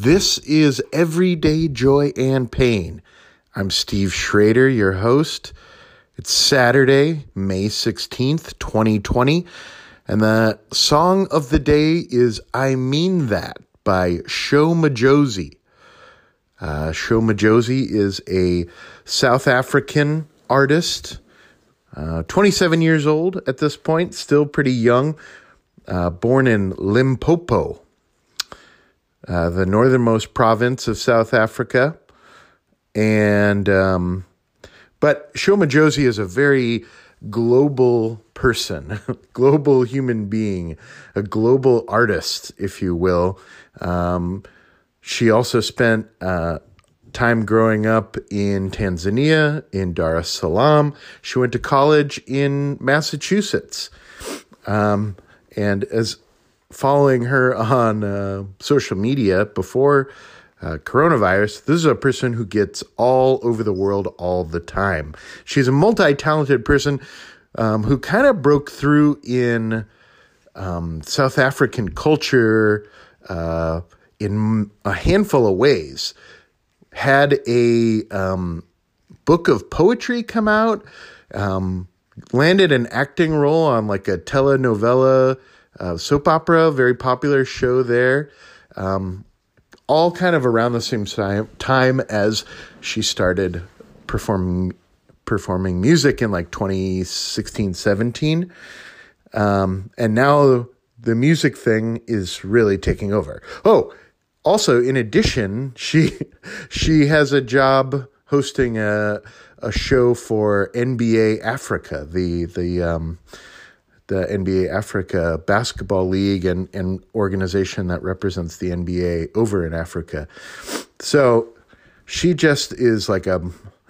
This is Everyday Joy and Pain. I'm Steve Schrader, your host. It's Saturday, May 16th, 2020, and the song of the day is I Mean That by Sho Madjozi. Uh, Sho Madjozi is a South African artist, uh, 27 years old at this point, still pretty young, uh, born in Limpopo, uh, the northernmost province of South Africa. And, um, but Sho Madjozi is a very global person, global human being, a global artist, if you will. Um, she also spent uh, time growing up in Tanzania, in Dar es Salaam. She went to college in Massachusetts. Um, and as following her on uh, social media before uh, coronavirus, this is a person who gets all over the world all the time. She's a multi talented person um, who kind of broke through in um, South African culture uh, in a handful of ways. Had a um, book of poetry come out, um, landed an acting role on like a telenovela uh, soap opera, very popular show there. Um, all kind of around the same time as she started performing performing music in like 2016 17 um, and now the music thing is really taking over oh also in addition she she has a job hosting a a show for NBA Africa the the um, the NBA Africa Basketball League and, and organization that represents the NBA over in Africa. So she just is like a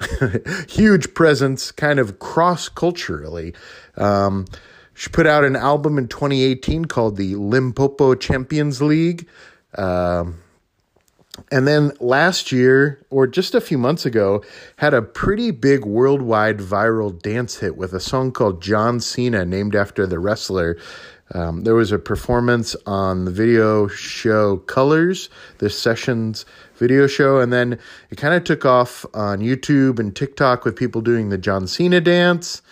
huge presence, kind of cross culturally. Um, she put out an album in 2018 called the Limpopo Champions League. Um, and then last year, or just a few months ago, had a pretty big worldwide viral dance hit with a song called John Cena, named after the wrestler. Um, there was a performance on the video show Colors, this session's video show, and then it kind of took off on YouTube and TikTok with people doing the John Cena dance.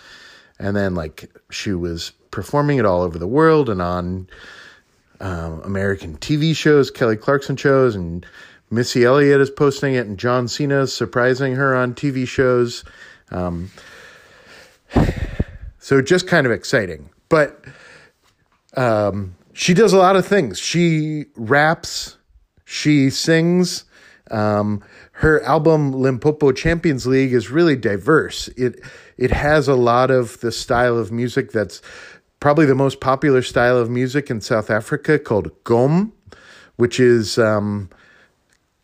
And then, like, she was performing it all over the world and on um, American TV shows, Kelly Clarkson shows, and Missy Elliott is posting it, and John Cena is surprising her on TV shows. Um, so just kind of exciting. But um, she does a lot of things. She raps, she sings. Um, her album Limpopo Champions League is really diverse. It it has a lot of the style of music that's probably the most popular style of music in South Africa called gqom, which is um,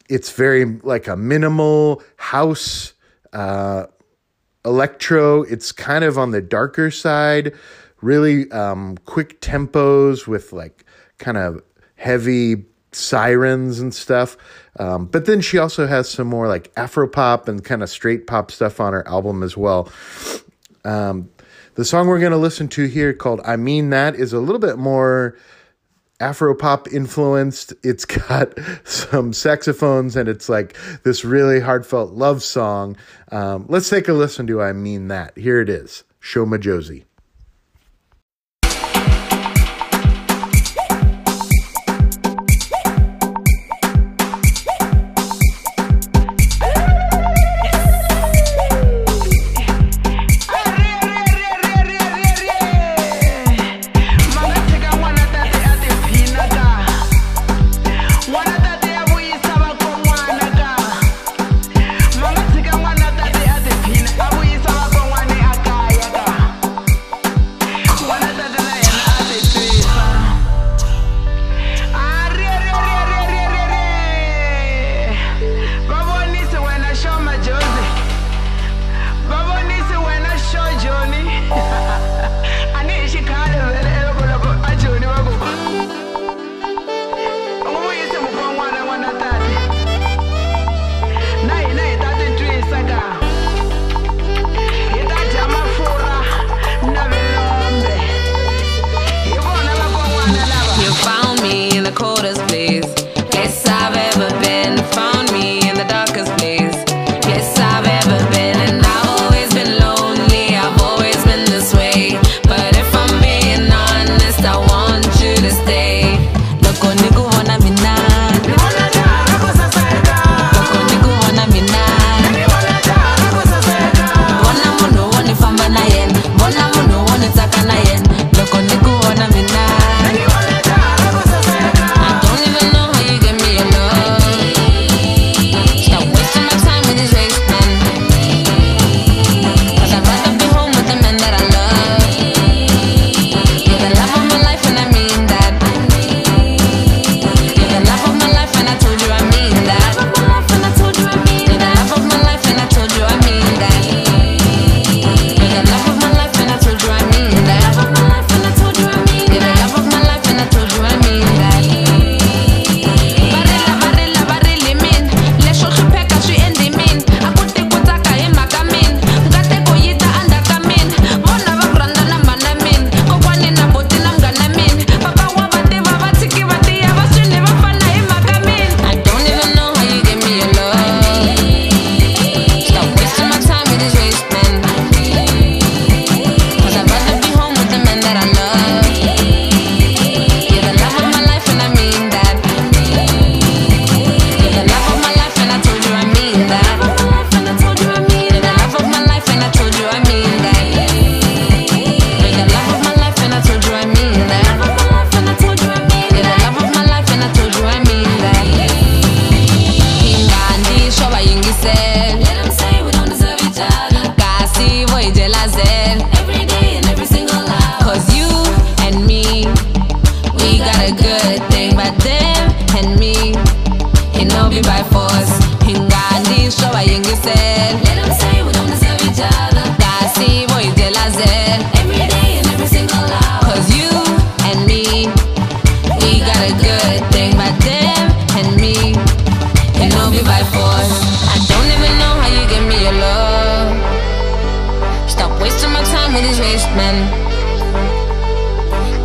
it's very like a minimal house uh, electro. It's kind of on the darker side, really um, quick tempos with like kind of heavy sirens and stuff. Um, but then she also has some more like Afro pop and kind of straight pop stuff on her album as well. Um, the song we're going to listen to here called I Mean That is a little bit more Afropop influenced. It's got some saxophones and it's like this really heartfelt love song. Um, let's take a listen to I Mean That. Here it is Sho Madjozi.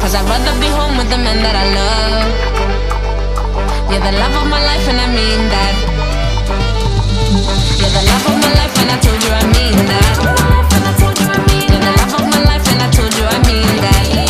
Cause I'd rather be home with the man that I love. You're the love of my life, and I mean that. You're the love of my life, and I told you I mean that. You're the love of my life, and I told you I mean that.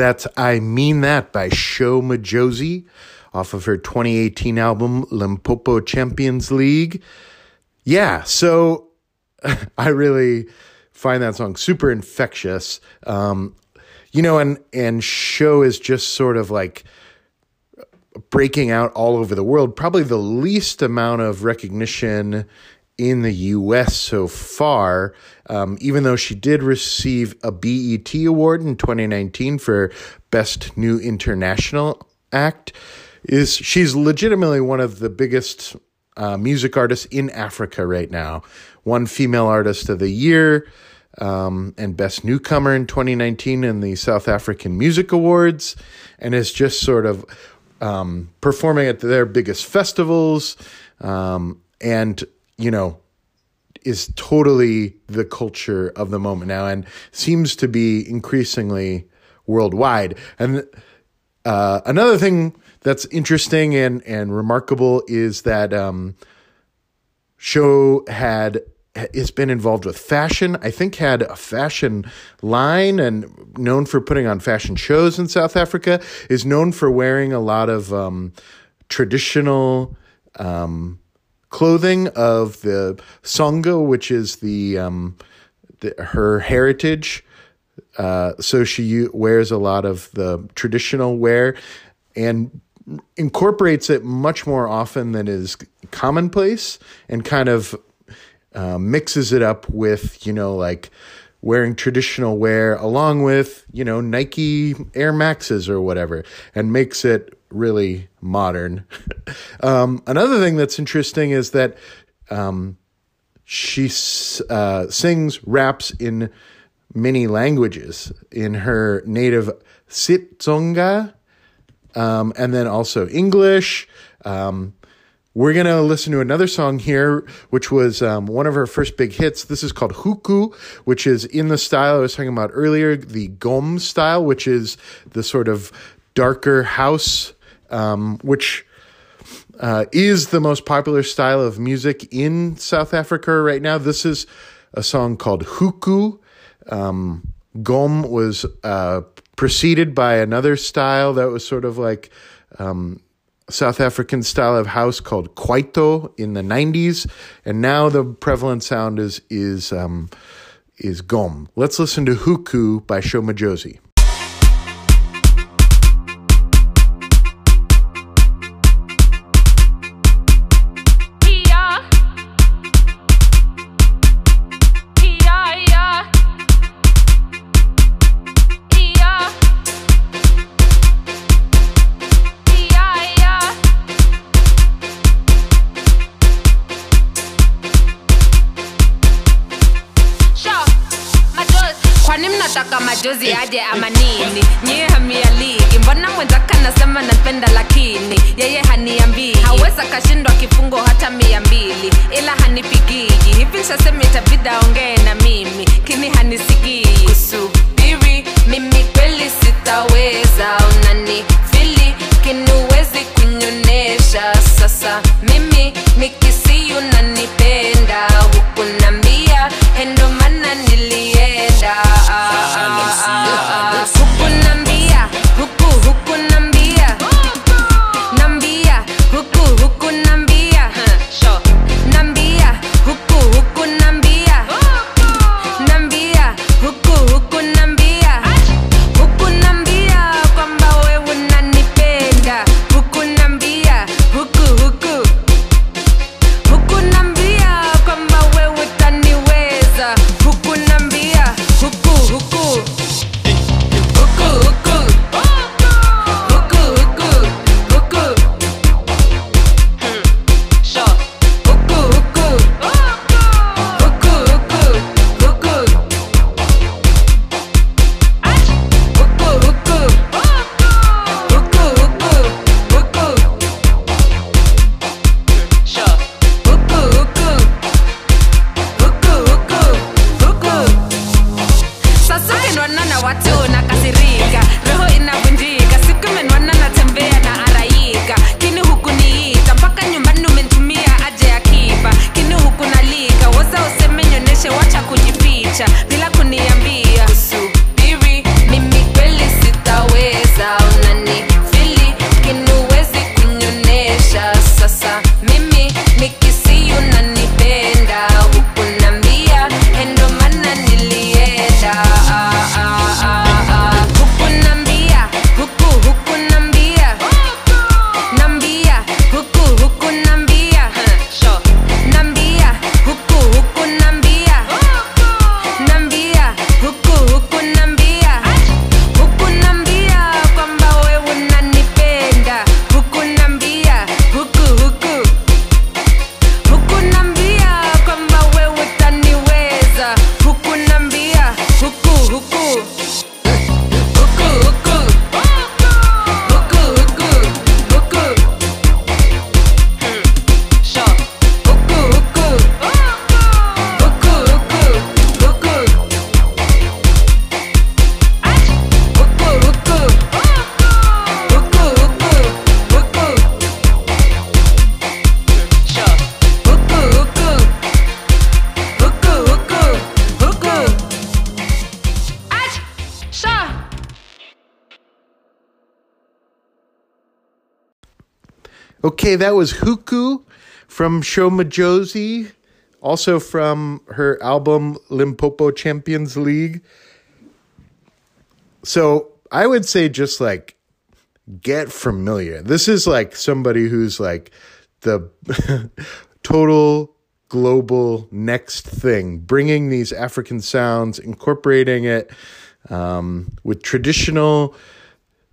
That's I Mean That by Sho Madjozi off of her 2018 album Limpopo Champions League. Yeah, so I really find that song super infectious. Um, you know, and and Sho is just sort of like breaking out all over the world. Probably the least amount of recognition in the US so far, um, even though she did receive a BET award in 2019 for Best New International Act, is she's legitimately one of the biggest uh, music artists in Africa right now. One female artist of the year um, and best newcomer in 2019 in the South African Music Awards, and is just sort of um, performing at their biggest festivals, um, and you know is totally the culture of the moment now, and seems to be increasingly worldwide. And uh, another thing that's interesting and and remarkable is that um, Sho had has been involved with fashion. I think had a fashion line and known for putting on fashion shows in South Africa. Is known for wearing a lot of um, traditional um, clothing of the Tsonga, which is the, um, the her heritage. Uh, so she wears a lot of the traditional wear and incorporates it much more often than is commonplace and kind of uh, mixes it up with, you know, like wearing traditional wear along with, you know, Nike Air Maxes or whatever and makes it really modern. um, another thing that's interesting is that um, she uh, sings, raps in many languages in her native Xitsonga um, and then also English. Um, we're going to listen to another song here, which was um, one of her first big hits. This is called Huku, which is in the style I was talking about earlier, the Gqom style, which is the sort of darker house, um, which uh, is the most popular style of music in South Africa right now. This is a song called Huku. Um, Gqom was uh, preceded by another style that was sort of like um, South African style of house called Kwaito in the 90s, and now the prevalent sound is is um, is Gqom. Let's listen to Huku by Sho Madjozi. Hanipigiji hivi nshasema itabidi aongee na mimi kini hanisikii. Kusubiri mimi kweli sitaweza. Unani fili kiniwezi kunyonesha sasa mimi nikisiu nanipenda hukunambia endomana nilienda. Ah, ah, ah, ah. hukunambia Okay, that was Huku from Sho Madjozi, also from her album Limpopo Champions League. So I would say just like get familiar. This is like somebody who's like the total global next thing, bringing these African sounds, incorporating it um, with traditional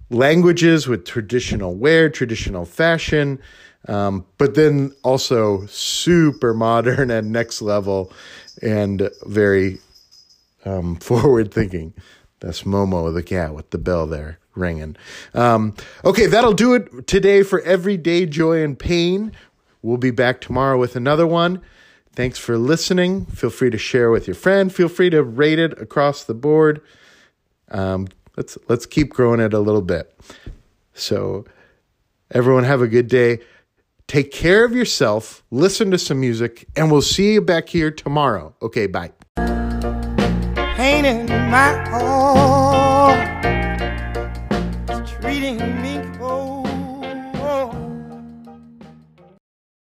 languages with traditional wear, traditional fashion, um, but then also super modern and next level and very um, forward thinking. That's Momo the cat with the bell there ringing. Um, okay, that'll do it today for Everyday Joy and Pain. We'll be back tomorrow with another one. Thanks for listening. Feel free to share with your friend. Feel free to rate it across the board. Um, let's let's keep growing it a little bit. So, everyone have a good day. Take care of yourself. Listen to some music, and we'll see you back here tomorrow. Okay, bye.